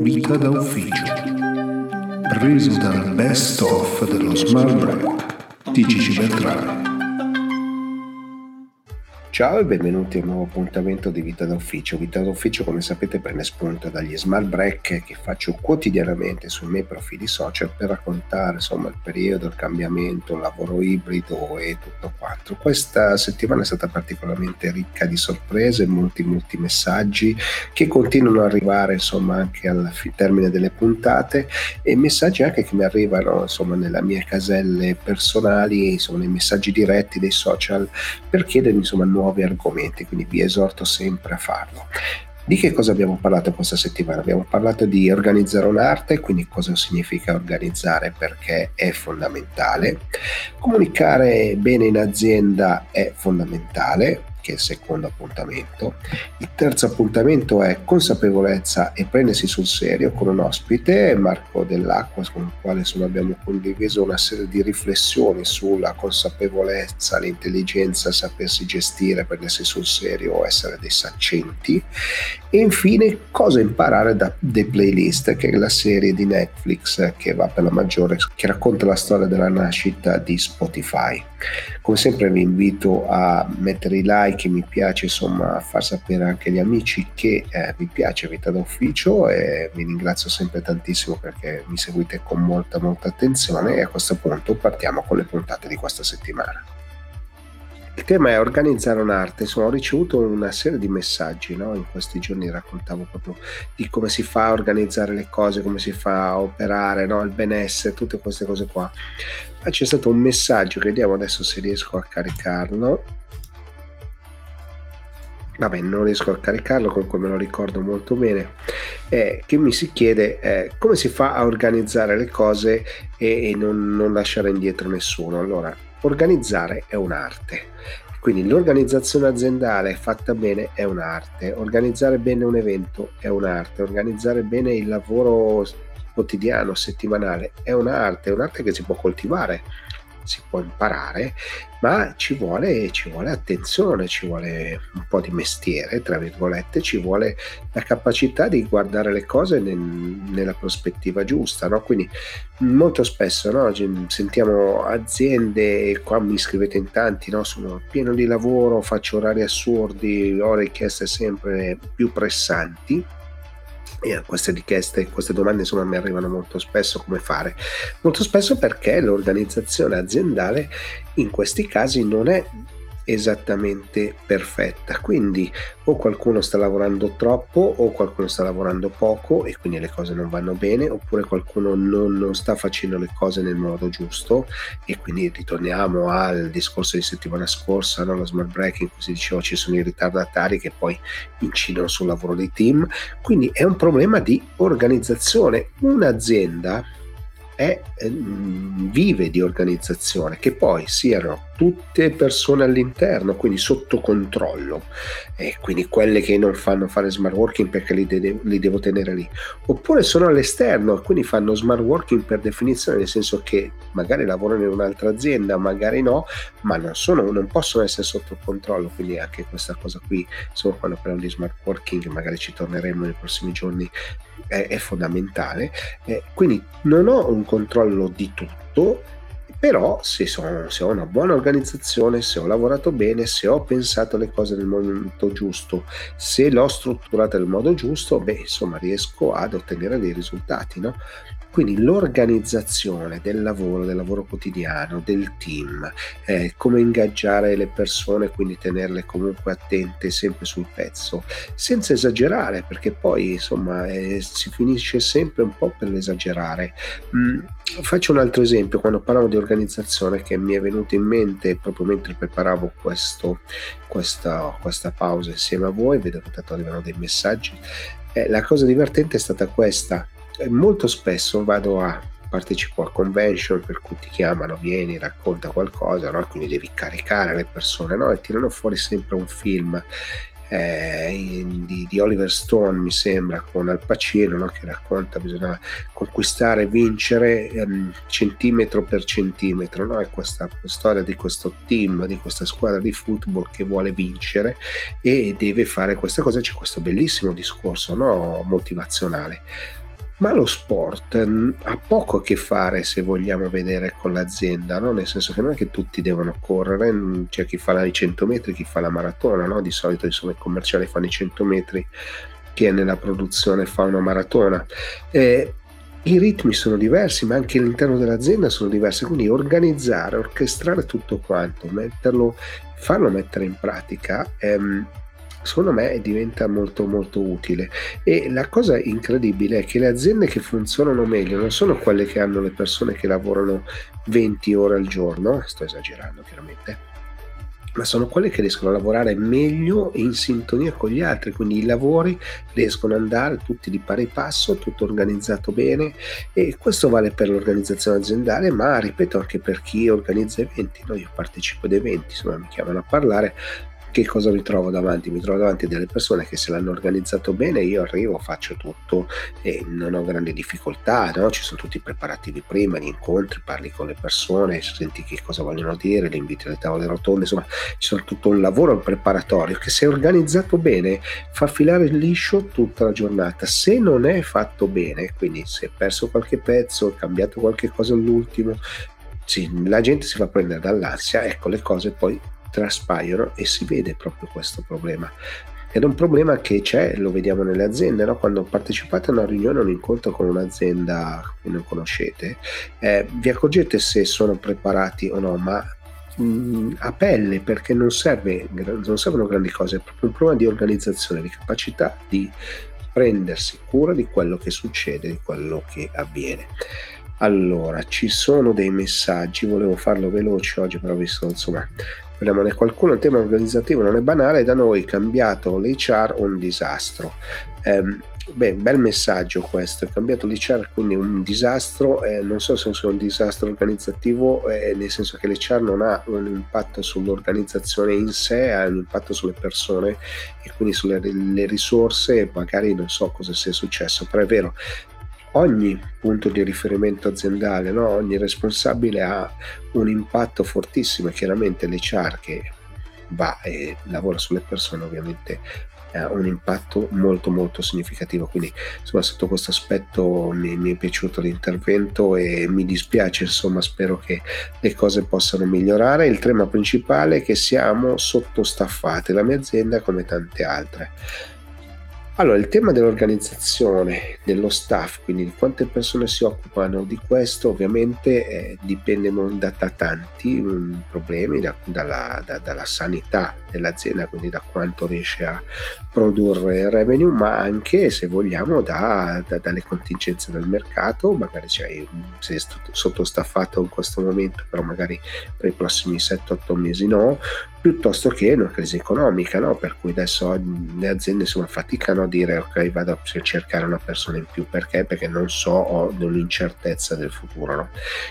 Vita da ufficio. Preso dal best of dello Smart Rap di Gigi Beltrame. Ciao e benvenuti a un nuovo appuntamento di Vita d'Ufficio. Vita d'Ufficio, come sapete, prende spunto dagli smart break che faccio quotidianamente sui miei profili social per raccontare insomma il periodo, il cambiamento, il lavoro ibrido e tutto quanto. Questa settimana è stata particolarmente ricca di sorprese, molti molti messaggi che continuano ad arrivare insomma anche al termine delle puntate e messaggi anche che mi arrivano insomma nelle mie caselle personali, insomma nei messaggi diretti dei social per chiedermi insomma nuovi nuovi argomenti, quindi vi esorto sempre a farlo. Di che cosa abbiamo parlato questa settimana? Abbiamo parlato di organizzare un'arte, quindi cosa significa organizzare perché è fondamentale. Comunicare bene in azienda è fondamentale, che è il secondo appuntamento. Il terzo appuntamento è consapevolezza e prendersi sul serio con un ospite, Marco Dell'Acqua, con il quale insomma, abbiamo condiviso una serie di riflessioni sulla consapevolezza, l'intelligenza, sapersi gestire, prendersi sul serio, essere dei saccenti. E infine cosa imparare da The Playlist, che è la serie di Netflix che va per la maggiore, che racconta la storia della nascita di Spotify. Come sempre vi invito a mettere i like mi piace insomma far sapere anche agli amici che eh, vi piace Vita d'Ufficio e vi ringrazio sempre tantissimo perché mi seguite con molta molta attenzione e a questo punto partiamo con le puntate di questa settimana. Il tema è organizzare un'arte, insomma ho ricevuto una serie di messaggi, no? in questi giorni raccontavo proprio di come si fa a organizzare le cose, come si fa a operare, no? il benessere, tutte queste cose qua. Ma c'è stato un messaggio, vediamo adesso se riesco a caricarlo, vabbè non riesco a caricarlo comunque me lo ricordo molto bene. Eh, che mi si chiede eh, come si fa a organizzare le cose e, e non, non lasciare indietro nessuno? Allora organizzare è un'arte. Quindi l'organizzazione aziendale fatta bene è un'arte, organizzare bene un evento è un'arte, organizzare bene il lavoro quotidiano, settimanale è un'arte, è un'arte che si può coltivare si può imparare, ma ci vuole, ci vuole attenzione, ci vuole un po' di mestiere, tra virgolette, ci vuole la capacità di guardare le cose nel, nella prospettiva giusta. No? Quindi molto spesso no, sentiamo aziende, qua mi scrivete in tanti, no? sono pieno di lavoro, faccio orari assurdi, ho richieste sempre più pressanti e queste richieste, queste domande insomma mi arrivano molto spesso come fare. Molto spesso perché l'organizzazione aziendale in questi casi non è esattamente perfetta. Quindi o qualcuno sta lavorando troppo o qualcuno sta lavorando poco e quindi le cose non vanno bene, oppure qualcuno non, non sta facendo le cose nel modo giusto e quindi ritorniamo al discorso di settimana scorsa, no? lo smart break in cui si diceva ci sono i ritardatari che poi incidono sul lavoro di team. Quindi è un problema di organizzazione. Un'azienda è, vive di organizzazione, che poi siano tutte persone all'interno, quindi sotto controllo, e quindi quelle che non fanno fare smart working perché li, de- li devo tenere lì, oppure sono all'esterno quindi fanno smart working per definizione, nel senso che magari lavorano in un'altra azienda, magari no, ma non, sono, non possono essere sotto controllo, quindi anche questa cosa qui, insomma quando parliamo di smart working, magari ci torneremo nei prossimi giorni, è, è fondamentale. Eh, quindi non ho un controllo di tutto, però se, sono, se, ho una buona organizzazione, se ho lavorato bene, se ho pensato le cose nel momento giusto, se l'ho strutturata nel modo giusto, beh, insomma, riesco ad ottenere dei risultati, no? Quindi l'organizzazione del lavoro, del lavoro quotidiano, del team, eh, come ingaggiare le persone, quindi tenerle comunque attente, sempre sul pezzo, senza esagerare, perché poi insomma eh, si finisce sempre un po' per esagerare. Mm, faccio un altro esempio, quando parlavo di organizzazione che mi è venuto in mente proprio mentre preparavo questo, questa, questa pausa insieme a voi, vedo che arrivano dei messaggi. Eh, la cosa divertente è stata questa molto spesso vado a partecipo a convention per cui ti chiamano, vieni, racconta qualcosa, no? quindi devi caricare le persone no? e tirano fuori sempre un film. eh, di, di, Oliver Stone, mi sembra, con Al Pacino, no? che racconta bisogna conquistare, vincere ehm, centimetro per centimetro. No? È questa storia di questo team, di questa squadra di football che vuole vincere e deve fare questa cosa. C'è questo bellissimo discorso motivazionale ma lo sport mm, ha poco a che fare se vogliamo vedere con l'azienda, no? nel senso che non è che tutti devono correre, mm, c'è chi fa i 100 metri, chi fa la maratona, no? di solito insomma, i commerciali fanno i 100 metri, chi è nella produzione fa una maratona. Eh, i ritmi sono diversi, ma anche all'interno dell'azienda sono diversi, quindi organizzare, orchestrare tutto quanto, metterlo, farlo mettere in pratica ehm, secondo me diventa molto molto utile e la cosa incredibile è che le aziende che funzionano meglio non sono quelle che hanno le persone che lavorano 20 ore al giorno sto esagerando chiaramente ma sono quelle che riescono a lavorare meglio e in sintonia con gli altri, quindi i lavori riescono ad andare tutti di pari passo, tutto organizzato bene e questo vale per l'organizzazione aziendale, ma ripeto anche per chi organizza eventi, no? io partecipo ad eventi, insomma mi chiamano a parlare, che cosa mi trovo davanti? Mi trovo davanti delle persone che se l'hanno organizzato bene, io arrivo, faccio tutto e non ho grandi difficoltà, no? ci sono tutti i preparativi prima, gli incontri, parli con le persone, senti che cosa vogliono dire, li inviti alle tavole rotonde, insomma c'è tutto un lavoro preparatorio che se organizzato bene fa filare liscio tutta la giornata. Se non è fatto bene, quindi se è perso qualche pezzo, cambiato qualche cosa all'ultimo, sì, la gente si fa prendere dall'ansia, ecco le cose poi traspaiono e si vede proprio questo problema. Ed è un problema che c'è, lo vediamo nelle aziende, no? quando partecipate a una riunione o un incontro con un'azienda che non conoscete, eh, vi accorgete se sono preparati o no, ma mm, a pelle perché non, serve, non servono grandi cose, è proprio un problema di organizzazione, di capacità di prendersi cura di quello che succede, di quello che avviene. Allora, ci sono dei messaggi, volevo farlo veloce oggi, però visto insomma Parliamone qualcuno, il tema organizzativo non è banale, da noi cambiato l'HR un disastro. Eh, beh, bel messaggio questo, è cambiato l'HR quindi un disastro, eh, non so se è un disastro organizzativo, eh, nel senso che l'HR non ha un impatto sull'organizzazione in sé, ha un impatto sulle persone e quindi sulle risorse, magari non so cosa sia successo, però è vero, ogni punto di riferimento aziendale, no? ogni responsabile ha un impatto fortissimo chiaramente l'HR che va e lavora sulle persone ovviamente ha un impatto molto molto significativo. Quindi insomma sotto questo aspetto mi, mi, è piaciuto l'intervento e mi dispiace insomma spero che le cose possano migliorare. Il tema principale è che siamo sottostaffati la mia azienda come tante altre allora, il tema dell'organizzazione, dello staff, quindi di quante persone si occupano di questo, ovviamente eh, dipende da, da tanti um, problemi, da, dalla, da, dalla sanità dell'azienda, quindi da quanto riesce a produrre revenue, ma anche, se vogliamo, dalle contingenze del mercato, magari sei, sottostaffato in questo momento, però magari per i prossimi 7-8 mesi no, piuttosto che una crisi economica, no? per cui adesso le aziende insomma, faticano dire ok vado a cercare una persona in più perché? Perché non so, ho dell'incertezza del futuro. No?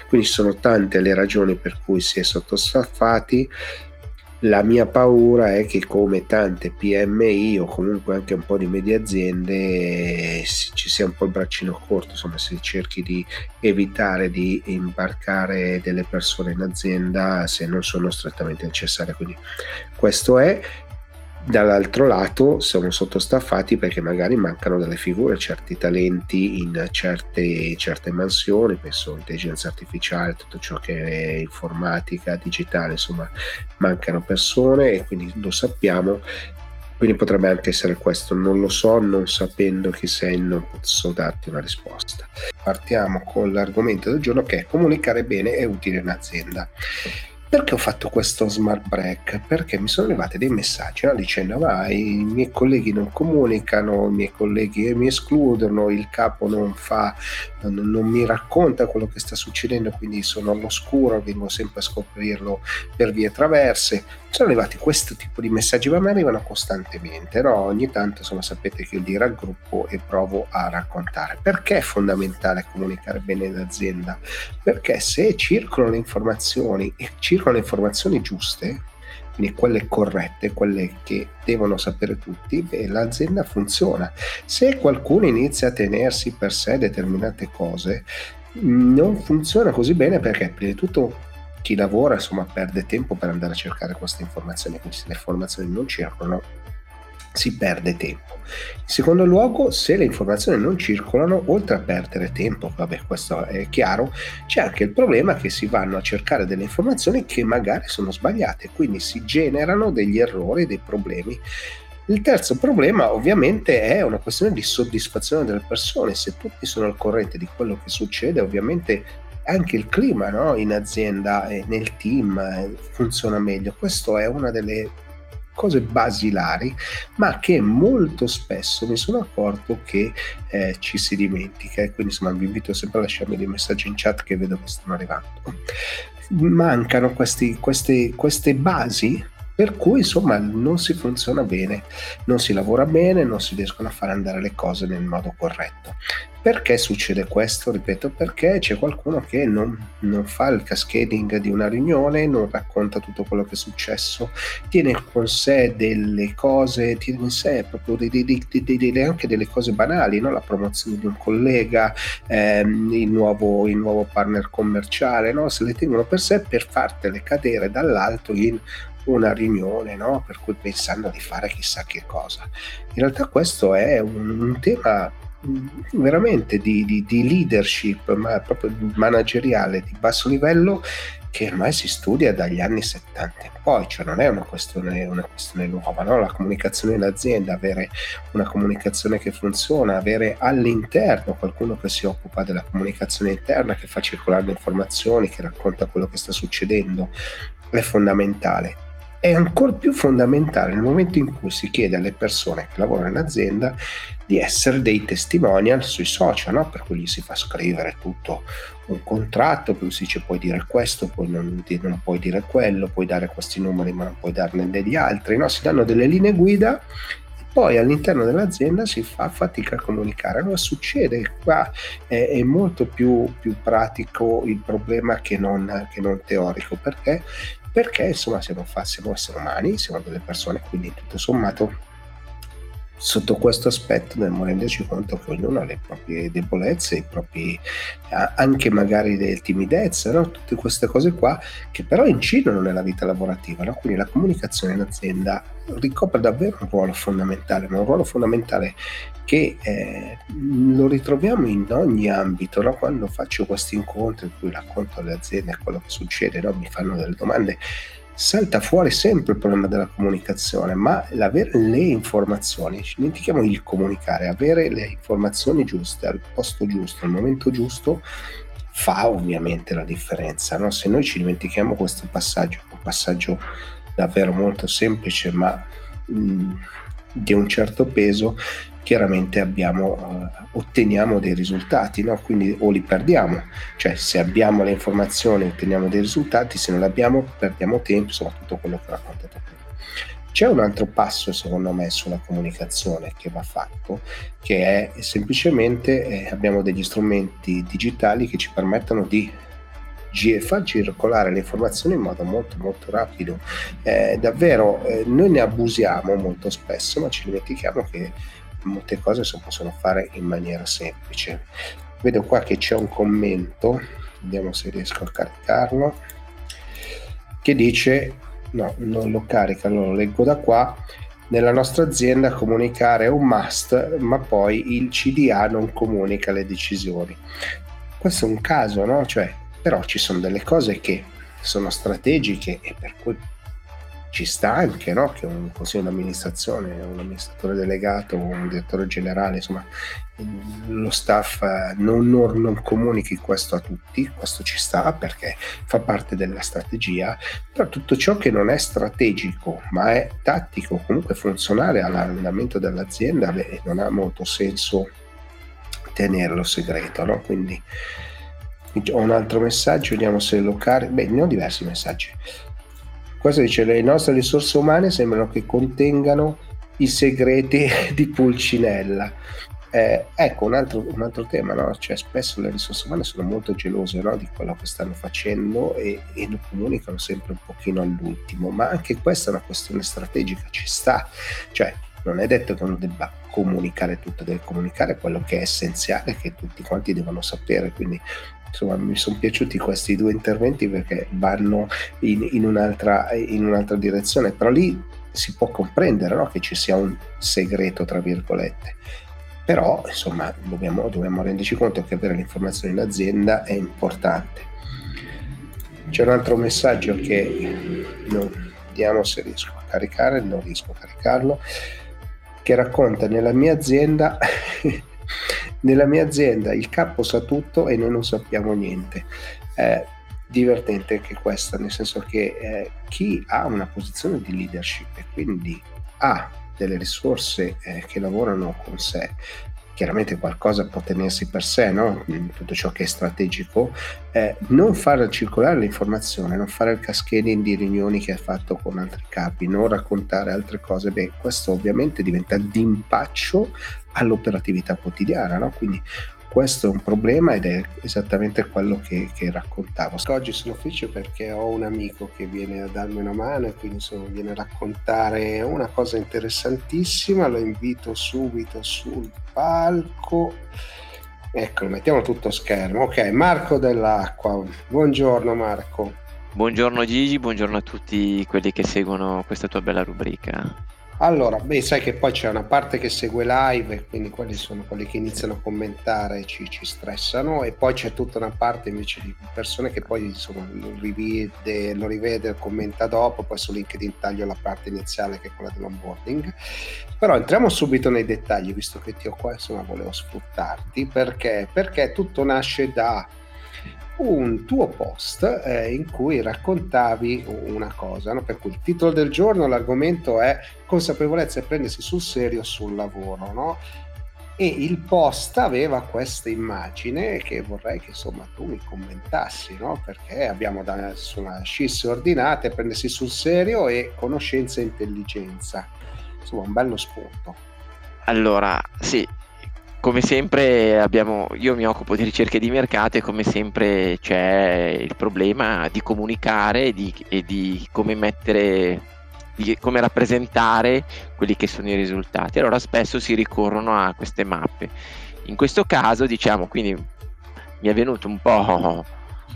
Quindi sono tante le ragioni per cui si è sottostaffati la mia paura è che come tante PMI o comunque anche un po' di medie aziende ci sia un po' il braccino corto, insomma si cerchi di evitare di imbarcare delle persone in azienda se non sono strettamente necessarie. Quindi questo è Dall'altro lato sono sottostaffati perché magari mancano delle figure, certi talenti in certe, certe mansioni, penso intelligenza artificiale, tutto ciò che è informatica, digitale, insomma mancano persone e quindi lo sappiamo quindi potrebbe anche essere questo, non lo so, non sapendo chi sei non posso darti una risposta. Partiamo con l'argomento del giorno che è comunicare bene è utile in azienda. Perché ho fatto questo smart break? Perché mi sono arrivati dei messaggi no? dicendo ma i miei colleghi non comunicano, i miei colleghi mi escludono, il capo non fa, non, non mi racconta quello che sta succedendo, quindi sono all'oscuro, vengo sempre a scoprirlo per vie traverse. Sono arrivati questo tipo di messaggi, ma mi arrivano costantemente, no? ogni tanto insomma sapete che io li raggruppo e provo a raccontare. Perché è fondamentale comunicare bene in azienda? Perché se circolano le informazioni e circolano le informazioni giuste, quindi quelle corrette, quelle che devono sapere tutti, beh, l'azienda funziona. Se qualcuno inizia a tenersi per sé determinate cose, non funziona così bene perché prima di tutto chi lavora insomma perde tempo per andare a cercare queste informazioni, quindi se le informazioni non circolano si perde tempo. In secondo luogo, se le informazioni non circolano, oltre a perdere tempo, vabbè, questo è chiaro, c'è anche il problema che si vanno a cercare delle informazioni che magari sono sbagliate, quindi si generano degli errori, dei problemi. Il terzo problema ovviamente è una questione di soddisfazione delle persone, se tutti sono al corrente di quello che succede, ovviamente anche il clima no? in azienda e nel team eh, funziona meglio. Questa è una delle cose basilari, ma che molto spesso mi sono accorto che eh, ci si dimentica. Quindi insomma vi invito sempre a lasciarmi dei messaggi in chat che vedo che stanno arrivando. Mancano questi, queste, queste basi per cui insomma non si funziona bene, non si lavora bene, non si riescono a fare andare le cose nel modo corretto. Perché succede questo? Ripeto, perché c'è qualcuno che non, non, fa il cascading di una riunione, non racconta tutto quello che è successo, tiene con sé delle cose, tiene in sé proprio dei, dei, dei, anche delle cose banali, no? la promozione di un collega, ehm, il, nuovo, il, nuovo, partner commerciale, no? se le tengono per sé per fartele cadere dall'alto in una riunione, no? per cui pensando di fare chissà che cosa. In realtà questo è un, un tema veramente di, di, di, leadership, ma proprio manageriale di basso livello che ormai si studia dagli anni 70 in poi, cioè non è una questione, una questione nuova, no? la comunicazione in azienda, avere una comunicazione che funziona, avere all'interno qualcuno che si occupa della comunicazione interna, che fa circolare le informazioni, che racconta quello che sta succedendo, è fondamentale è ancora più fondamentale nel momento in cui si chiede alle persone che lavorano in azienda di essere dei testimonial sui social, no? per cui gli si fa scrivere tutto un contratto, poi si dice puoi dire questo, poi non, non, puoi dire quello, puoi dare questi numeri ma non puoi darne degli altri, no? si danno delle linee guida e poi all'interno dell'azienda si fa fatica a comunicare. Allora succede qua, è, è molto più, più, pratico il problema che non, che non teorico, perché perché insomma siamo, siamo esseri umani, siamo delle persone, quindi tutto sommato sotto questo aspetto dobbiamo renderci conto che ognuno ha le proprie debolezze, i propri, anche magari delle timidezze, no? tutte queste cose qua che però incidono nella vita lavorativa. No? Quindi la comunicazione in azienda ricopre davvero un ruolo fondamentale, ma un ruolo fondamentale che eh, lo ritroviamo in ogni ambito. No? Quando faccio questi incontri in cui racconto alle aziende quello che succede, mi fanno delle domande salta fuori sempre il problema della comunicazione, ma l'avere le informazioni, ci dimentichiamo il comunicare, avere le informazioni giuste al posto giusto, al momento giusto, fa ovviamente la differenza. No? Se noi ci dimentichiamo questo passaggio, un passaggio davvero molto semplice, ma mh, di un certo peso, chiaramente abbiamo, uh, otteniamo dei risultati, no? quindi o li perdiamo, cioè se abbiamo le informazioni otteniamo dei risultati, se non le abbiamo perdiamo tempo, soprattutto quello che ho raccontato prima. C'è un altro passo secondo me sulla comunicazione che va fatto, che è semplicemente eh, abbiamo degli strumenti digitali che ci permettono di far circolare le informazioni in modo molto molto rapido. Eh, davvero eh, noi ne abusiamo molto spesso, ma ci dimentichiamo che molte cose si possono fare in maniera semplice. Vedo qua che c'è un commento, vediamo se riesco a caricarlo, che dice, no, non lo carica, lo leggo da qua, nella nostra azienda comunicare è un must, ma poi il CDA non comunica le decisioni. Questo è un caso, no? Cioè, però ci sono delle cose che sono strategiche e per cui ci sta anche no? che un consiglio di amministrazione, un amministratore delegato, un direttore generale, insomma, lo staff eh, non, non, non, comunichi questo a tutti, questo ci sta perché fa parte della strategia, però tutto ciò che non è strategico ma è tattico, comunque funzionale all'andamento dell'azienda, beh, non ha molto senso tenerlo segreto, no? quindi ho un altro messaggio, vediamo se lo carico, beh ne ho diversi messaggi questo dice le nostre risorse umane sembrano che contengano i segreti di Pulcinella. Eh, ecco un altro, un altro tema, no? cioè, spesso le risorse umane sono molto gelose no? di quello che stanno facendo e, e, lo comunicano sempre un pochino all'ultimo, ma anche questa è una questione strategica, ci sta, cioè non è detto che uno debba comunicare tutto, deve comunicare quello che è essenziale, che tutti quanti devono sapere, quindi insomma mi sono piaciuti questi due interventi perché vanno in, in, un'altra, in un'altra direzione, però lì si può comprendere no? che ci sia un segreto, tra virgolette però insomma dobbiamo, dobbiamo renderci conto che avere l'informazione in azienda è importante. C'è un altro messaggio che non, vediamo se riesco a caricare, non riesco a caricarlo, che racconta nella mia azienda, nella mia azienda il capo sa tutto e noi non sappiamo niente. Eh, divertente anche questa, nel senso che eh, chi ha una posizione di leadership e quindi ha delle risorse eh, che lavorano con sé, chiaramente qualcosa può tenersi per sé, no? tutto ciò che è strategico, eh, non far circolare l'informazione, non fare il cascading di riunioni che ha fatto con altri capi, non raccontare altre cose, beh, questo ovviamente diventa d'impaccio all'operatività quotidiana, no? quindi questo è un problema ed è esattamente quello che, che raccontavo. Oggi sono felice perché ho un amico che viene a darmi una mano e quindi insomma, viene a raccontare una cosa interessantissima, lo invito subito sul palco. Eccolo, mettiamo tutto schermo. Ok, Marco dell'Acqua. Buongiorno Marco. Buongiorno Gigi, buongiorno a tutti quelli che seguono questa tua bella rubrica. Allora, beh, sai che poi c'è una parte che segue live, quindi quelli sono quelli che iniziano a commentare ci, ci, stressano, e poi c'è tutta una parte invece di persone che poi insomma, lo rivede, lo rivede, commenta dopo, poi su LinkedIn taglio la parte iniziale che è quella dell'onboarding. Però entriamo subito nei dettagli, visto che ti ho qua, insomma, volevo sfruttarti, perché, perché tutto nasce da un tuo post eh, in cui raccontavi una cosa, no? per cui il titolo del giorno, l'argomento è consapevolezza e prendersi sul serio sul lavoro, no? E il post aveva questa immagine che vorrei che insomma tu mi commentassi, no? Perché abbiamo da insomma scis ordinate, prendersi sul serio e conoscenza e intelligenza. Insomma, un bello spunto. Allora, sì, come sempre abbiamo, io mi occupo di ricerche di mercato e come sempre c'è il problema di comunicare di, e di come mettere, di come rappresentare quelli che sono i risultati. Allora spesso si ricorrono a queste mappe. In questo caso, diciamo, quindi mi è venuto un po'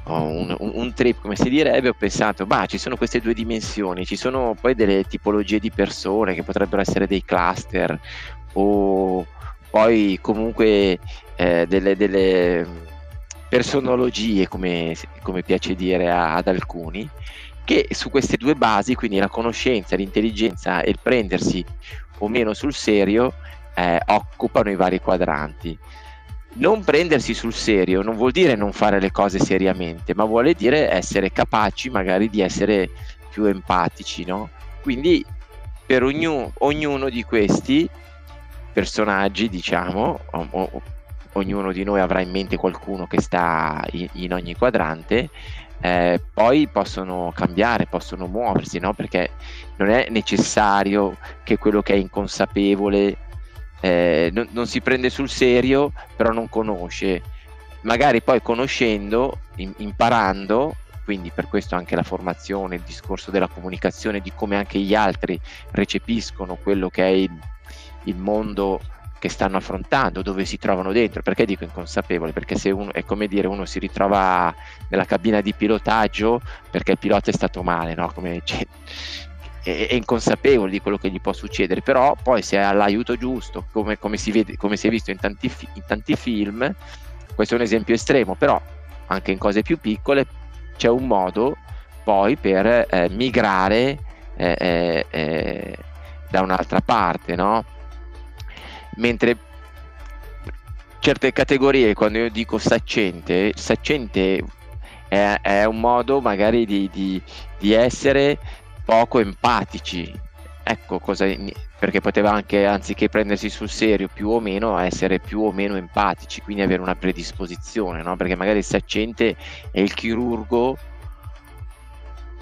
un, un, trip, come si direbbe, ho pensato, bah, ci sono queste due dimensioni, ci sono poi delle tipologie di persone che potrebbero essere dei cluster o poi comunque eh, delle, delle, personologie, come, come piace dire a, ad alcuni, che su queste due basi, quindi la conoscenza, l'intelligenza e il prendersi o meno sul serio, eh, occupano i vari quadranti. Non prendersi sul serio non vuol dire non fare le cose seriamente, ma vuole dire essere capaci magari di essere più empatici, no? Quindi per ognuno, ognuno di questi personaggi, diciamo, o, o, ognuno di noi avrà in mente qualcuno che sta in, in ogni quadrante, eh, poi possono cambiare, possono muoversi, no? perché non è necessario che quello che è inconsapevole eh, non, non, si prende sul serio, però non conosce. Magari poi conoscendo, in, imparando, quindi per questo anche la formazione, il discorso della comunicazione, di come anche gli altri recepiscono quello che è il il mondo che stanno affrontando, dove si trovano dentro. Perché dico inconsapevole? Perché se uno è come dire uno si ritrova nella cabina di pilotaggio perché il pilota è stato male, no? Come, cioè, è, è, inconsapevole di quello che gli può succedere, però poi se ha l'aiuto giusto, come, come, si, vede, come si è visto in tanti, in tanti film, questo è un esempio estremo, però anche in cose più piccole c'è un modo poi per eh, migrare eh, eh, eh da un'altra parte, no? Mentre certe categorie, quando io dico saccente, saccente è, è un modo magari di, di, di, essere poco empatici. Ecco cosa, perché poteva anche, anziché prendersi sul serio più o meno, essere più o meno empatici, quindi avere una predisposizione, no? perché magari il saccente è il chirurgo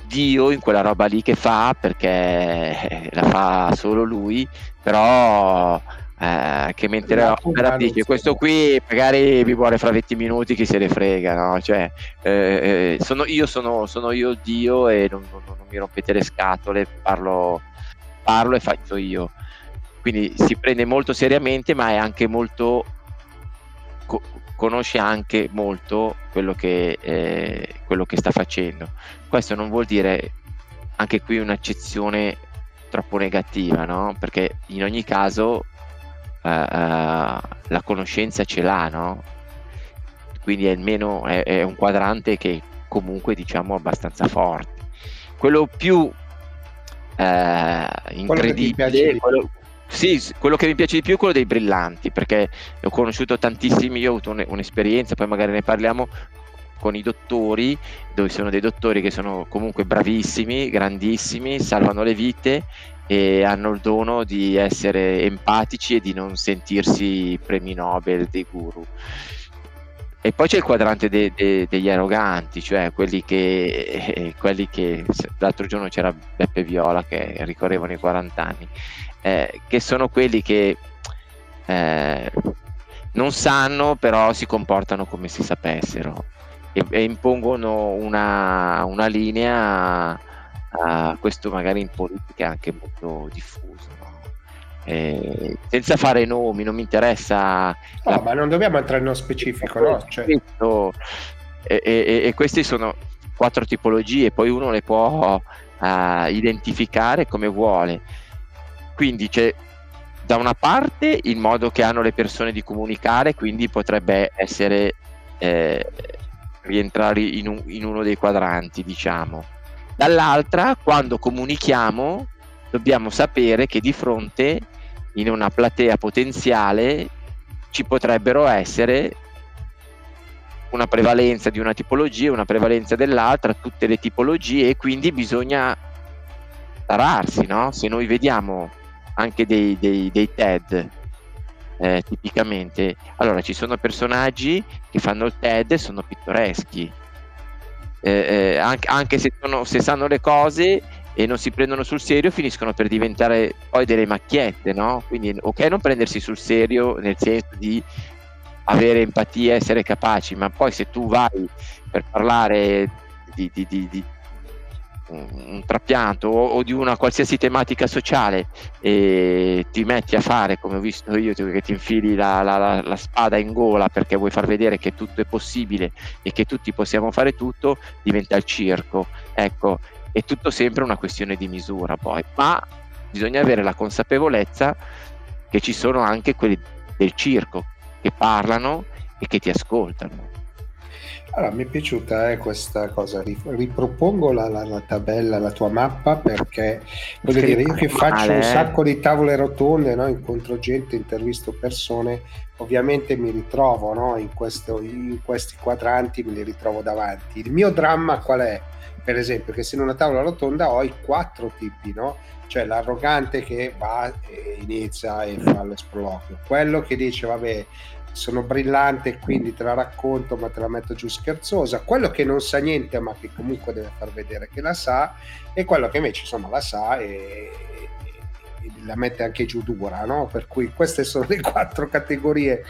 Dio in quella roba lì che fa perché la fa solo lui, però eh, che mentre l'opera dice questo qui magari vi vuole fra 20 minuti chi se ne frega no? cioè, eh, eh, sono, io sono, sono, io Dio e non, non, non, mi rompete le scatole parlo, parlo e faccio io quindi si prende molto seriamente ma è anche molto co- conosce anche molto quello che, eh, quello che sta facendo questo non vuol dire anche qui un'accezione troppo negativa no? perché in ogni caso uh, la conoscenza ce l'ha, no? Quindi è almeno è, è un quadrante che comunque diciamo abbastanza forte. Quello più uh, incredibile, quello, sì, quello che mi piace di più è quello dei brillanti, perché ho conosciuto tantissimi, io ho avuto un, un'esperienza, poi magari ne parliamo con i dottori, dove sono dei dottori che sono comunque bravissimi, grandissimi, salvano le vite e hanno il dono di essere empatici e di non sentirsi premi Nobel dei guru. E poi c'è il quadrante de, de, degli arroganti, cioè quelli che, eh, quelli che, l'altro giorno c'era Beppe Viola che ricorrevano i 40 anni, eh, che sono quelli che eh, non sanno però si comportano come se sapessero e, e impongono una, una linea uh, questo magari in politica è anche molto diffuso. No? Eh, senza fare nomi, non mi interessa. No, la... ma non dobbiamo entrare nello specifico, no? Cioè... E, e, e, queste sono quattro tipologie, poi uno le può uh, identificare come vuole. Quindi c'è da una parte il modo che hanno le persone di comunicare, quindi potrebbe essere eh, rientrare in, un, in uno dei quadranti, diciamo Dall'altra, quando comunichiamo, dobbiamo sapere che di fronte, in una platea potenziale, ci potrebbero essere una prevalenza di una tipologia, una prevalenza dell'altra, tutte le tipologie e quindi bisogna tararsi, no? Se noi vediamo anche dei, dei, dei TED, eh, tipicamente, allora ci sono personaggi che fanno il TED e sono pittoreschi, eh, eh, anche, anche se, sono, se, sanno le cose e non si prendono sul serio finiscono per diventare poi delle macchiette, no? Quindi ok non prendersi sul serio nel senso di avere empatia, essere capaci, ma poi se tu vai per parlare di, di, di, di un trapianto o, di una qualsiasi tematica sociale e ti metti a fare come ho visto io che ti infili la, la, la, spada in gola perché vuoi far vedere che tutto è possibile e che tutti possiamo fare tutto diventa il circo. Ecco è tutto sempre una questione di misura poi ma bisogna avere la consapevolezza che ci sono anche quelli del circo che parlano e che ti ascoltano allora, mi è piaciuta eh, questa cosa, ripropongo la, la, la, tabella, la tua mappa perché voglio dire, io che faccio un eh. sacco di tavole rotonde, no? incontro gente, intervisto persone, ovviamente mi ritrovo no? in, questo, in questi quadranti, me li ritrovo davanti. Il mio dramma qual è? Per esempio, che se in una tavola rotonda ho i quattro tipi, no? cioè l'arrogante che va e inizia e fa l'esproloquio, quello che dice vabbè sono brillante quindi te la racconto ma te la metto giù scherzosa quello che non sa niente ma che comunque deve far vedere che la sa e quello che invece insomma la sa e, e la mette anche giù dura no? per cui queste sono le quattro categorie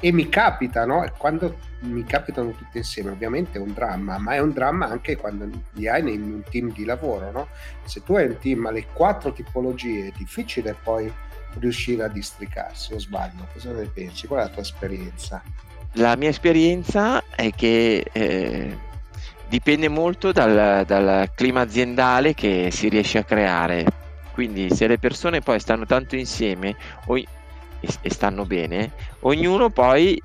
e mi capita no? quando mi capitano tutte insieme ovviamente è un dramma ma è un dramma anche quando li hai in un team di lavoro no? se tu hai un team alle quattro tipologie è difficile poi riuscire a districarsi o sbaglio? Cosa ne pensi? Qual è la tua esperienza? La mia esperienza è che eh, dipende molto dal, dal clima aziendale che si riesce a creare. Quindi se le persone poi stanno tanto insieme o, e, e stanno bene, ognuno poi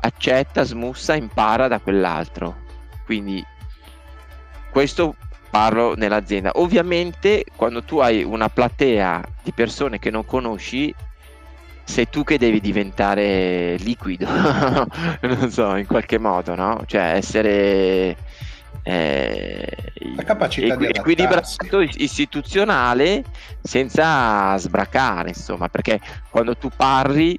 accetta, smussa, impara da quell'altro. Quindi questo parlo nell'azienda. Ovviamente quando tu hai una platea di persone che non conosci, sei tu che devi diventare liquido, non so, in qualche modo, no? Cioè essere eh, la capacità equ- di equilibrato istituzionale senza sbracare, insomma, perché quando tu parli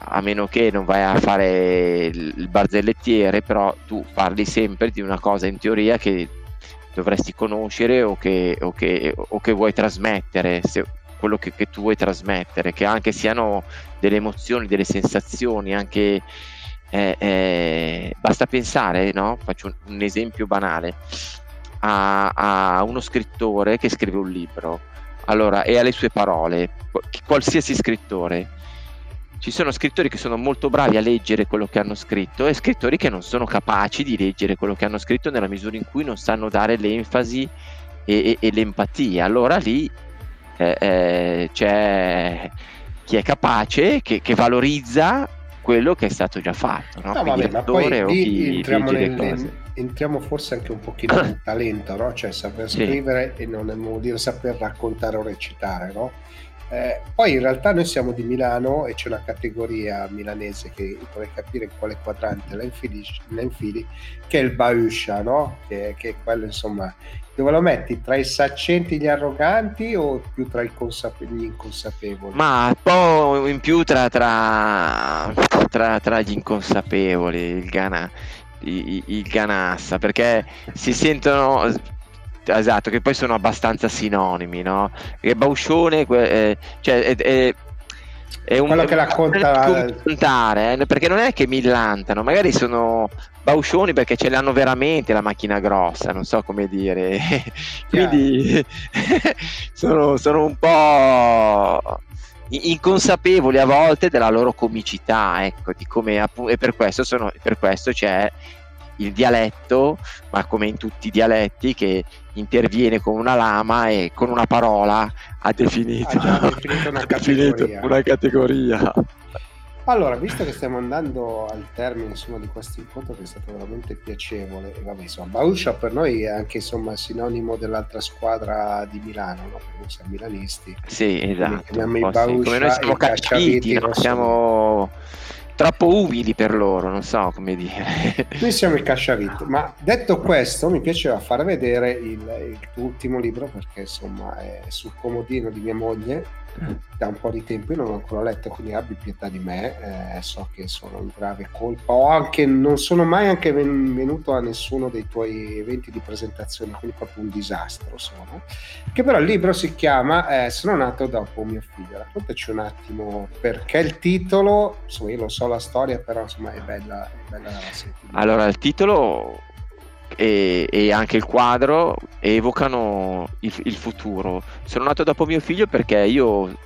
a meno che non vai a fare il barzellettiere, però tu parli sempre di una cosa in teoria che dovresti conoscere o che, o che, o che vuoi trasmettere. Se, quello che, che, tu vuoi trasmettere, che anche siano delle emozioni, delle sensazioni, anche eh, eh, basta pensare, no? faccio un, un esempio banale, a, a, uno scrittore che scrive un libro, allora, e alle sue parole, qualsiasi scrittore, ci sono scrittori che sono molto bravi a leggere quello che hanno scritto e scrittori che non sono capaci di leggere quello che hanno scritto nella misura in cui non sanno dare l'enfasi e, e, e l'empatia. Allora lì eh, eh, c'è chi è capace, che, che, valorizza quello che è stato già fatto. No? no vabbè, ma poi lì entriamo, nel, entriamo, forse anche un pochino nel talento, no? cioè saper scrivere sì. e non vuol dire saper raccontare o recitare, no? Eh, poi in realtà noi siamo di Milano e c'è una categoria milanese che vorrei capire in quale quadrante la infili, che è il Bauscia, no? Che, che, è quello insomma dove lo metti tra i saccenti e gli arroganti o più tra consape- gli inconsapevoli? Ma un po' in più tra, tra, tra, tra gli inconsapevoli, il Ganassa, perché si sentono esatto, che poi sono abbastanza sinonimi, no? Che Bauscione, eh, cioè, è, è, è un, quello che racconta contare, eh, perché non è che millantano, magari sono bauscioni perché ce l'hanno veramente la macchina grossa, non so come dire. Quindi sono, sono un po' inconsapevoli a volte della loro comicità, ecco, di come e per questo, sono, per questo c'è il dialetto, ma come in tutti i dialetti, che interviene con una lama e con una parola ha definito, ha definito una, categoria. una, categoria. Allora, visto che stiamo andando al termine insomma, di questo incontro che è stato veramente piacevole, e vabbè, insomma, Bauscia per noi è anche insomma, sinonimo dell'altra squadra di Milano, no? perché noi siamo milanisti. Sì, esatto. Come noi siamo cacciaviti, no? siamo troppo umili per loro, non so come dire. Noi siamo i Casciavit, ma detto questo mi piaceva far vedere il, il tuo ultimo libro perché insomma è sul comodino di mia moglie da un po' di tempo, io non l'ho ancora letto, quindi abbi pietà di me, eh, so che sono in grave colpa, o anche non sono mai anche venuto a nessuno dei tuoi eventi di presentazione, quindi proprio un disastro sono, che però il libro si chiama eh, Sono nato dopo mio figlio, raccontaci un attimo perché il titolo, insomma io lo so la storia, però insomma è bella, è bella sentire. Allora il titolo e, e, anche il quadro evocano il, il, futuro. Sono nato dopo mio figlio perché io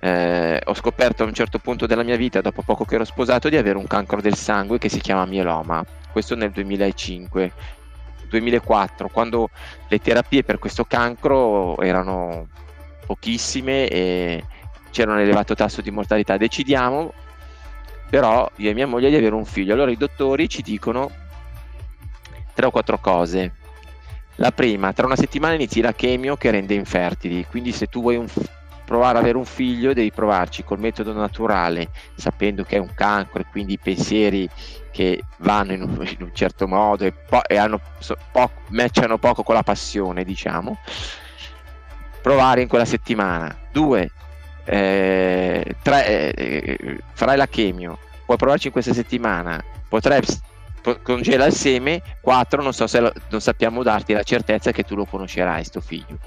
eh, ho scoperto a un certo punto della mia vita, dopo poco che ero sposato, di avere un cancro del sangue che si chiama mieloma. Questo nel 2005. 2004, quando le terapie per questo cancro erano pochissime e c'era un elevato tasso di mortalità. Decidiamo però io e mia moglie di avere un figlio. Allora i dottori ci dicono tre o quattro cose. La prima, tra una settimana inizi la chemio che rende infertili, quindi se tu vuoi un, provare ad avere un figlio devi provarci col metodo naturale, sapendo che è un cancro e quindi i pensieri che vanno in un, in un certo modo e, po- e hanno, so, po- matchano poco con la passione, diciamo. Provare in quella settimana. Due, eh, tre, eh, farai la chemio, puoi provarci in questa settimana, potrai congela il seme, 4 non, so se lo, non sappiamo darti la certezza che tu lo conoscerai, sto figlio.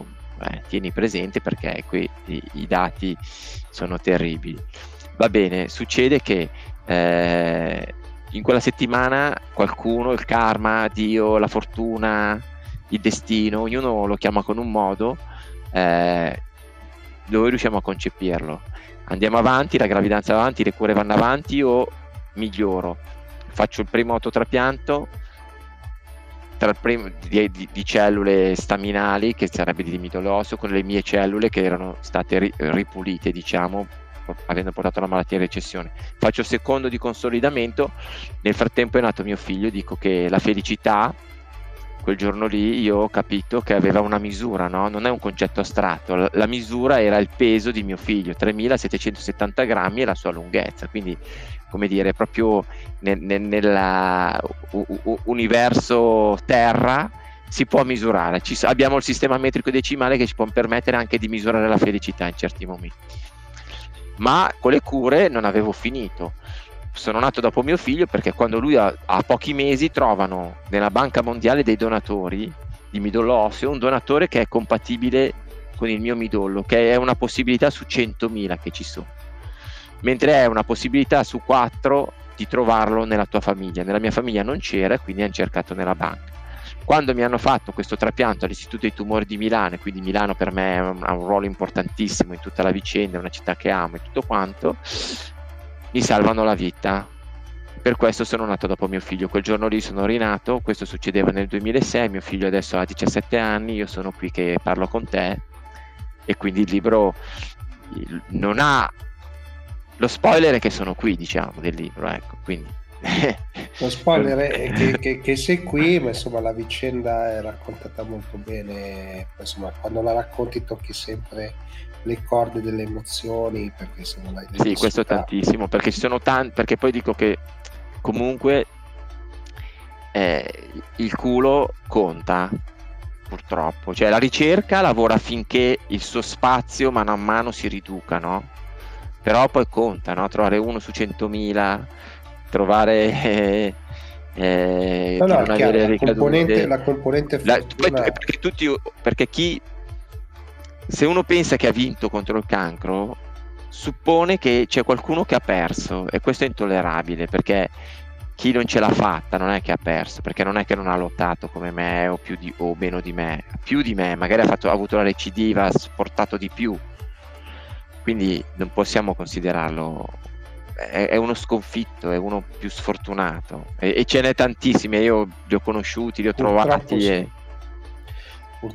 Eh, tieni presente perché qui i, i, dati sono terribili. Va bene, succede che eh, in quella settimana qualcuno, il karma, Dio, la fortuna, il destino, ognuno lo chiama con un modo, eh, noi riusciamo a concepirlo. Andiamo avanti, la gravidanza va avanti, le cure vanno avanti o miglioro faccio il primo autotrapianto primo, di, di, di, cellule staminali, che sarebbe di limito osseo, con le mie cellule che erano state ri, ripulite, diciamo, avendo portato la malattia in recessione. Faccio il secondo di consolidamento, nel frattempo è nato mio figlio, dico che la felicità, quel giorno lì io ho capito che aveva una misura, no? non è un concetto astratto, la misura era il peso di mio figlio, 3770 grammi e la sua lunghezza, quindi come dire, proprio nel, nel nell'universo Terra si può misurare. Ci, abbiamo il sistema metrico decimale che ci può permettere anche di misurare la felicità in certi momenti. Ma con le cure non avevo finito. Sono nato dopo mio figlio perché quando lui ha, ha pochi mesi trovano nella banca mondiale dei donatori di midollo osseo un donatore che è compatibile con il mio midollo, che è una possibilità su 100.000 che ci sono, mentre è una possibilità su 4 di trovarlo nella tua famiglia. Nella mia famiglia non c'era, quindi hanno cercato nella banca. Quando mi hanno fatto questo trapianto all'Istituto dei Tumori di Milano, quindi Milano per me ha un ruolo importantissimo in tutta la vicenda, è una città che amo e tutto quanto, mi salvano la vita. Per questo sono nato dopo mio figlio. Quel giorno lì sono rinato, questo succedeva nel 2006, mio figlio adesso ha 17 anni, io sono qui che parlo con te e quindi il libro non ha lo spoiler è che sono qui, diciamo, del libro, ecco, quindi... Lo spoiler è che, che, che, sei qui, ma insomma la vicenda è raccontata molto bene, insomma quando la racconti tocchi sempre le corde delle emozioni perché se non detto... Sì, questo tantissimo, perché ci sono tanti, perché poi dico che comunque eh, il culo conta, purtroppo, cioè la ricerca lavora affinché il suo spazio mano a mano si riduca, no? Però poi conta, no? trovare uno su 100.000, trovare... Eh, eh, no, no, chiaro, la, componente, la componente la, perché, tutti, perché chi se uno pensa che ha vinto contro il cancro suppone che c'è qualcuno che ha perso e questo è intollerabile perché chi non ce l'ha fatta non è che ha perso perché non è che non ha lottato come me o, più di, o meno di me più di me magari ha, fatto, ha avuto la recidiva ha sopportato di più quindi non possiamo considerarlo è, uno sconfitto, è uno più sfortunato e, e, ce n'è tantissimi, io li ho conosciuti, li ho Purtroppo trovati sì. e,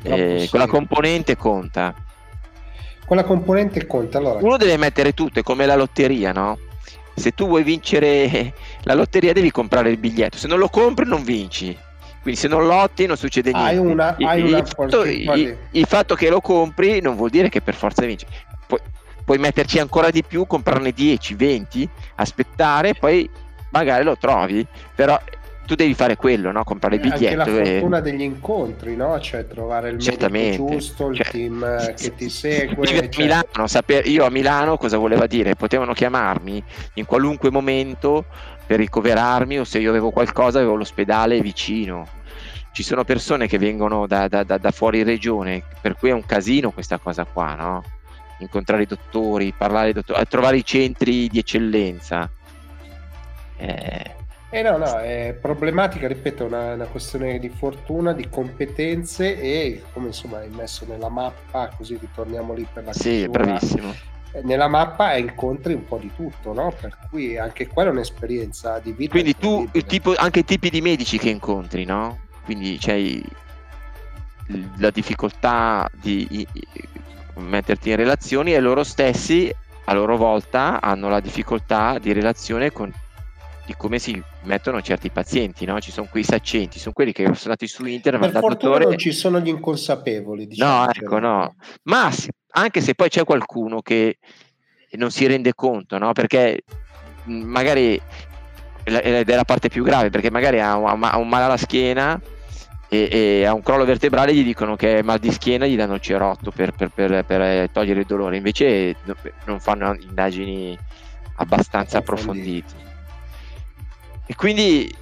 e sì. quella componente conta. Quella componente conta, allora. Uno deve mettere tutto, è come la lotteria, no? Se tu vuoi vincere la lotteria devi comprare il biglietto, se non lo compri non vinci. Quindi se non lotti non succede niente. Hai una, hai il, una il, fatto, il, il, fatto, che lo compri non vuol dire che per forza vinci. Poi, puoi metterci ancora di più, comprarne 10, 20, aspettare, poi magari lo trovi, però tu devi fare quello, no? comprare il biglietto. Anche la fortuna e... degli incontri, no? cioè trovare il medico giusto, il cioè, team che ti segue. Cioè... Milano, saper... Io a Milano cosa voleva dire? Potevano chiamarmi in qualunque momento per ricoverarmi o se io avevo qualcosa avevo l'ospedale vicino. Ci sono persone che vengono da, da, da, da fuori regione, per cui è un casino questa cosa qua, no? Incontrare i dottori, parlare ai dottori, trovare i centri di eccellenza. Eh, eh no, no, è problematica, ripeto, è una, una, questione di fortuna, di competenze e come insomma hai messo nella mappa, così ritorniamo lì per la Sì, cultura. bravissimo. Eh, nella mappa incontri un po' di tutto, no? Per cui anche quella è un'esperienza di vita. Quindi tu, tipo, anche i tipi di medici che incontri, no? Quindi c'hai la difficoltà di metterti in relazioni e loro stessi a loro volta hanno la difficoltà di relazione con di come si mettono certi pazienti, no? Ci sono quei saccenti, sono quelli che sono stati su internet. Per fortuna dottore... non ci sono gli inconsapevoli. Diciamo, no, ecco, no. Ma anche se poi c'è qualcuno che non si rende conto, no? Perché magari ed è la parte più grave, perché magari ha un, ha un male alla schiena e, e, a un crollo vertebrale gli dicono che è mal di schiena gli danno il cerotto per, per, per, per eh, togliere il dolore. Invece non fanno indagini abbastanza approfondite. e quindi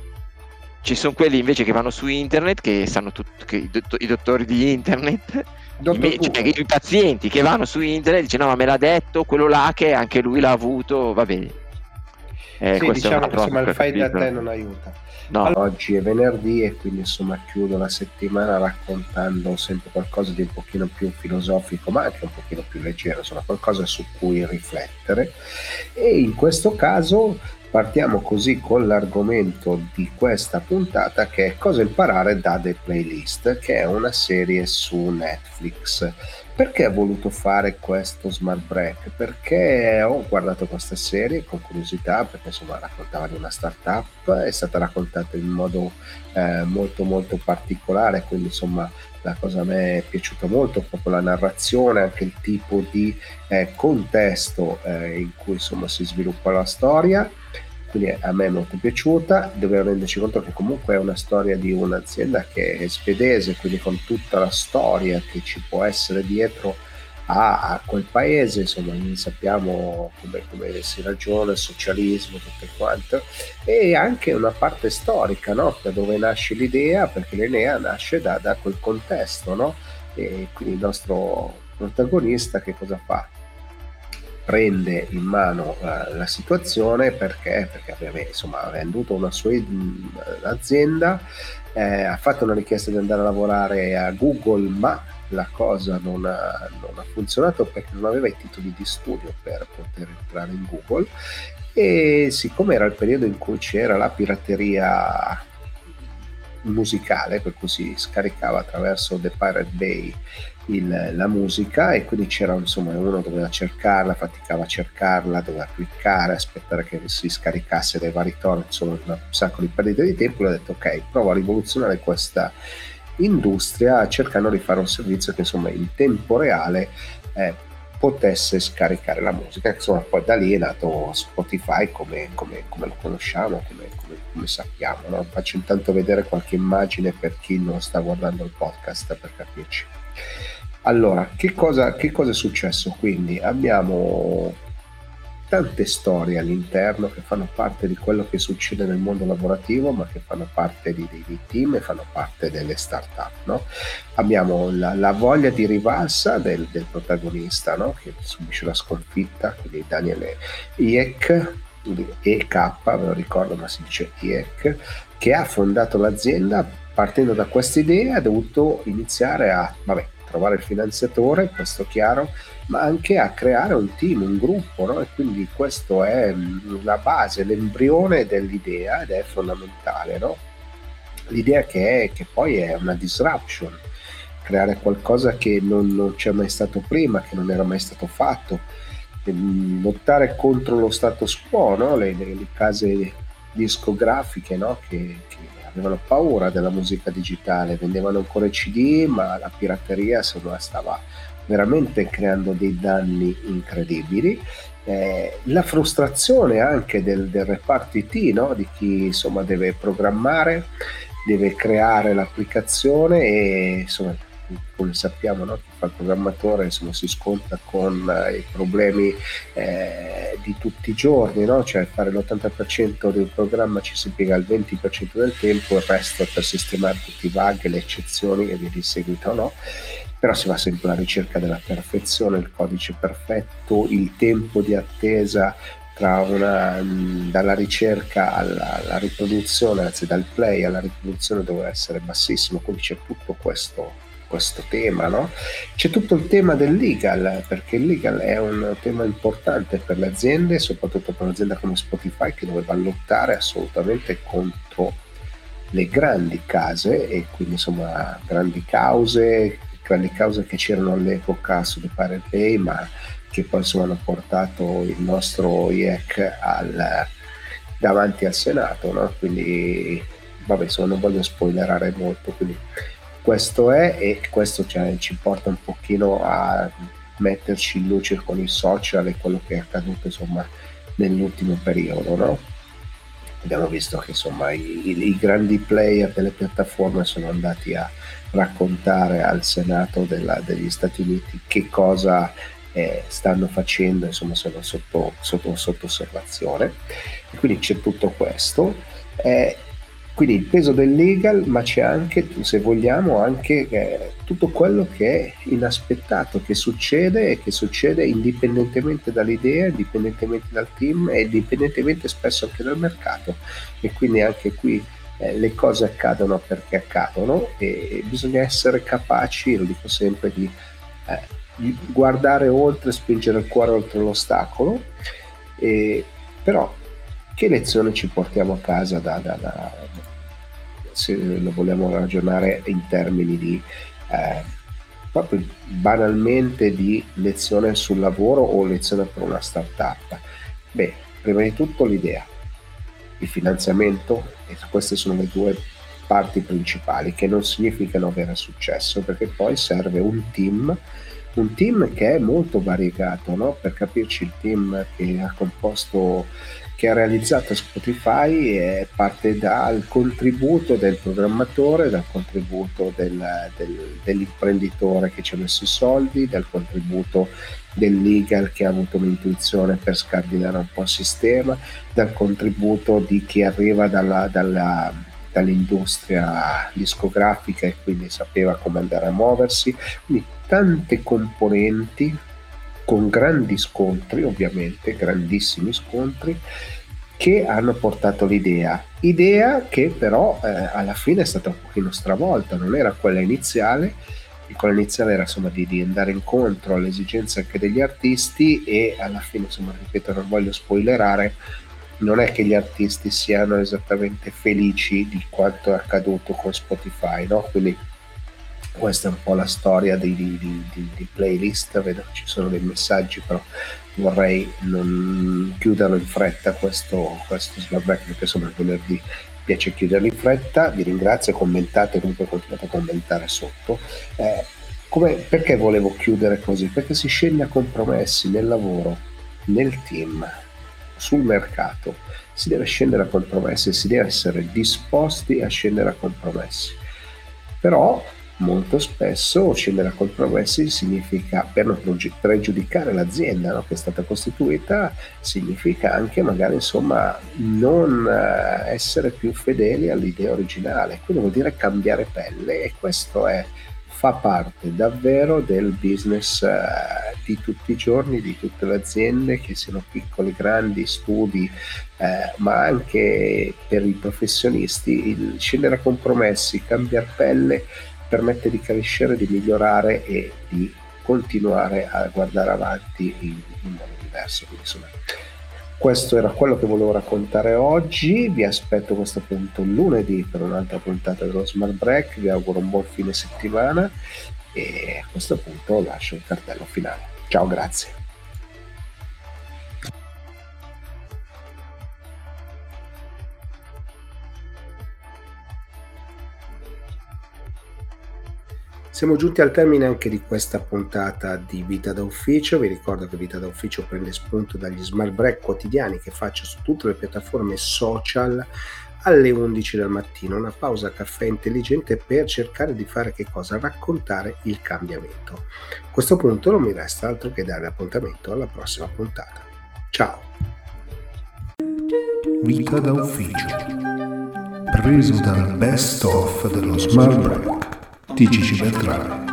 ci sono quelli invece che vanno su internet che sanno tutto che i, dott- i dottori di internet i, cioè, i, pazienti che vanno su internet dicono no ma me l'ha detto quello là che anche lui l'ha avuto va bene eh, sì, diciamo che insomma il fai da te non aiuta. No. Oggi è venerdì e quindi insomma chiudo la settimana raccontando sempre qualcosa di un pochino più filosofico ma anche un pochino più leggero, insomma qualcosa su cui riflettere. E in questo caso partiamo così con l'argomento di questa puntata che è cosa imparare da The Playlist che è una serie su Netflix perché ho voluto fare questo smart break? Perché ho guardato questa serie con curiosità, perché insomma raccontava di una startup, è stata raccontata in modo eh, molto molto particolare, quindi insomma la cosa a me è piaciuta molto, proprio la narrazione, anche il tipo di eh, contesto eh, in cui insomma si sviluppa la storia quindi a me è molto piaciuta, dobbiamo renderci conto che comunque è una storia di un'azienda che è svedese, quindi con tutta la storia che ci può essere dietro a, a quel paese, insomma sappiamo come, come, si ragiona, il socialismo, tutto quanto, e anche una parte storica, no? da dove nasce l'idea, perché l'Enea nasce da, da quel contesto, no? e quindi il nostro protagonista che cosa fa? Prende in mano uh, la situazione perché, perché aveva, insomma, ha venduto una sua azienda, eh, ha fatto una richiesta di andare a lavorare a Google, ma la cosa non ha, non ha, funzionato perché non aveva i titoli di studio per poter entrare in Google. E siccome era il periodo in cui c'era la pirateria musicale, per cui si scaricava attraverso The Pirate Bay il, la musica e quindi c'era insomma uno doveva cercarla, faticava a cercarla, doveva cliccare, aspettare che si scaricasse dai vari torrent, insomma un sacco di perdite di tempo e ho detto ok, provo a rivoluzionare questa industria cercando di fare un servizio che insomma in tempo reale eh, potesse scaricare la musica. Insomma, poi da lì è nato Spotify come, come, come lo conosciamo, come, come sappiamo. No? Faccio intanto vedere qualche immagine per chi non sta guardando il podcast per capirci. Allora, che cosa, che cosa è successo? Quindi abbiamo tante storie all'interno che fanno parte di quello che succede nel mondo lavorativo, ma che fanno parte di, di, di team e fanno parte delle start-up. No? Abbiamo la, la, voglia di rivalsa del, del protagonista no? che subisce la sconfitta, quindi Daniele Iek, EK, ve lo ricordo, ma si dice Iek, che ha fondato l'azienda partendo da questa idea ha dovuto iniziare a vabbè, trovare il finanziatore, questo chiaro, ma anche a creare un team, un gruppo, no? e quindi questo è mm, la base, l'embrione dell'idea ed è fondamentale. No? L'idea che, è, che poi è una disruption, creare qualcosa che non, non c'è mai stato prima, che non era mai stato fatto, mm, lottare contro lo status quo, no? le, le, le, case discografiche che, che avevano paura della musica digitale, vendevano ancora i CD, ma la pirateria insomma, stava veramente creando dei danni incredibili. Eh, la frustrazione anche del, del reparto IT, no? di chi insomma, deve programmare, deve creare l'applicazione e insomma, come sappiamo no? chi fa il programmatore insomma, si scontra con eh, i problemi eh, di tutti i giorni, no? cioè fare l'80% del programma ci si piega il 20% del tempo, il resto per sistemare tutti i bug, le eccezioni e via di seguito. No? Però si va sempre alla ricerca della perfezione, il codice perfetto, il tempo di attesa una, dalla ricerca alla, alla, riproduzione, anzi dal play alla riproduzione deve essere bassissimo, quindi c'è tutto questo questo tema, no? C'è tutto il tema del legal, perché il legal è un tema importante per le aziende, soprattutto per un'azienda come Spotify che doveva lottare assolutamente contro le grandi case e quindi insomma grandi cause, grandi cause che c'erano all'epoca su The Pirate Bay, ma che poi insomma hanno portato il nostro IEC al, davanti al Senato, no? Quindi vabbè, insomma non voglio spoilerare molto, quindi questo è e questo cioè, ci porta un pochino a metterci in luce con i social e quello che è accaduto insomma nell'ultimo periodo no? abbiamo visto che insomma i, i, grandi player delle piattaforme sono andati a raccontare al Senato della, degli Stati Uniti che cosa eh, stanno facendo, insomma sono sotto, sotto, sotto osservazione e quindi c'è tutto questo. Eh, quindi il peso del legal, ma c'è anche, se vogliamo, anche eh, tutto quello che è inaspettato, che succede e che succede indipendentemente dall'idea, indipendentemente dal team e indipendentemente spesso anche dal mercato. E quindi anche qui eh, le cose accadono perché accadono e bisogna essere capaci, lo dico sempre, di, eh, di guardare oltre, spingere il cuore oltre l'ostacolo. E, però che lezione ci portiamo a casa da, da, da, se lo vogliamo ragionare in termini di eh, proprio banalmente di lezione sul lavoro o lezione per una startup? Beh, prima di tutto l'idea, il finanziamento, e queste sono le due parti principali che non significano avere successo perché poi serve un team un team che è molto variegato no? per capirci il team che ha composto che ha realizzato Spotify è parte dal contributo del programmatore, dal contributo del, del, dell'imprenditore che ci ha messo i soldi, dal contributo del legal che ha avuto un'intuizione per scardinare un po' il sistema, dal contributo di chi arriva dalla, dalla, dall'industria discografica e quindi sapeva come andare a muoversi. Quindi tante componenti con grandi scontri, ovviamente, grandissimi scontri, che hanno portato l'idea. Idea che però eh, alla fine è stata un pochino stravolta, non era quella iniziale, quella iniziale era insomma di, di, andare incontro alle esigenze anche degli artisti e alla fine, insomma, ripeto, non voglio spoilerare, non è che gli artisti siano esattamente felici di quanto è accaduto con Spotify, no? Quindi questa è un po' la storia di, di, di, di playlist, vedo che ci sono dei messaggi, però vorrei non chiuderlo in fretta questo, questo slapback perché insomma il venerdì piace chiuderlo in fretta, vi ringrazio, commentate, comunque continuate a commentare sotto. Eh, come, perché volevo chiudere così? Perché si scende a compromessi nel lavoro, nel team, sul mercato, si deve scendere a compromessi, si deve essere disposti a scendere a compromessi. Però molto spesso scendere a compromessi significa, per non pregiudicare l'azienda no, che è stata costituita, significa anche magari insomma non eh, essere più fedeli all'idea originale, quindi vuol dire cambiare pelle e questo è, fa parte davvero del business uh, di tutti i giorni, di tutte le aziende, che siano piccoli, grandi, studi, eh, ma anche per i professionisti, il scendere a compromessi, cambiare pelle permette di crescere, di migliorare e di continuare a guardare avanti in, in modo diverso. Quindi, insomma, questo era quello che volevo raccontare oggi. Vi aspetto a questo punto lunedì per un'altra puntata dello Smart Break. Vi auguro un buon fine settimana e a questo punto lascio il cartello finale. Ciao, grazie. Siamo giunti al termine anche di questa puntata di Vita da Ufficio. Vi ricordo che Vita da Ufficio prende spunto dagli smart break quotidiani che faccio su tutte le piattaforme social alle 11 del mattino, una pausa caffè intelligente per cercare di fare che cosa? Raccontare il cambiamento. A questo punto non mi resta altro che dare appuntamento alla prossima puntata. Ciao! Vita da ufficio. Preso dal best of dello Smart Break di Gigi Beltrame.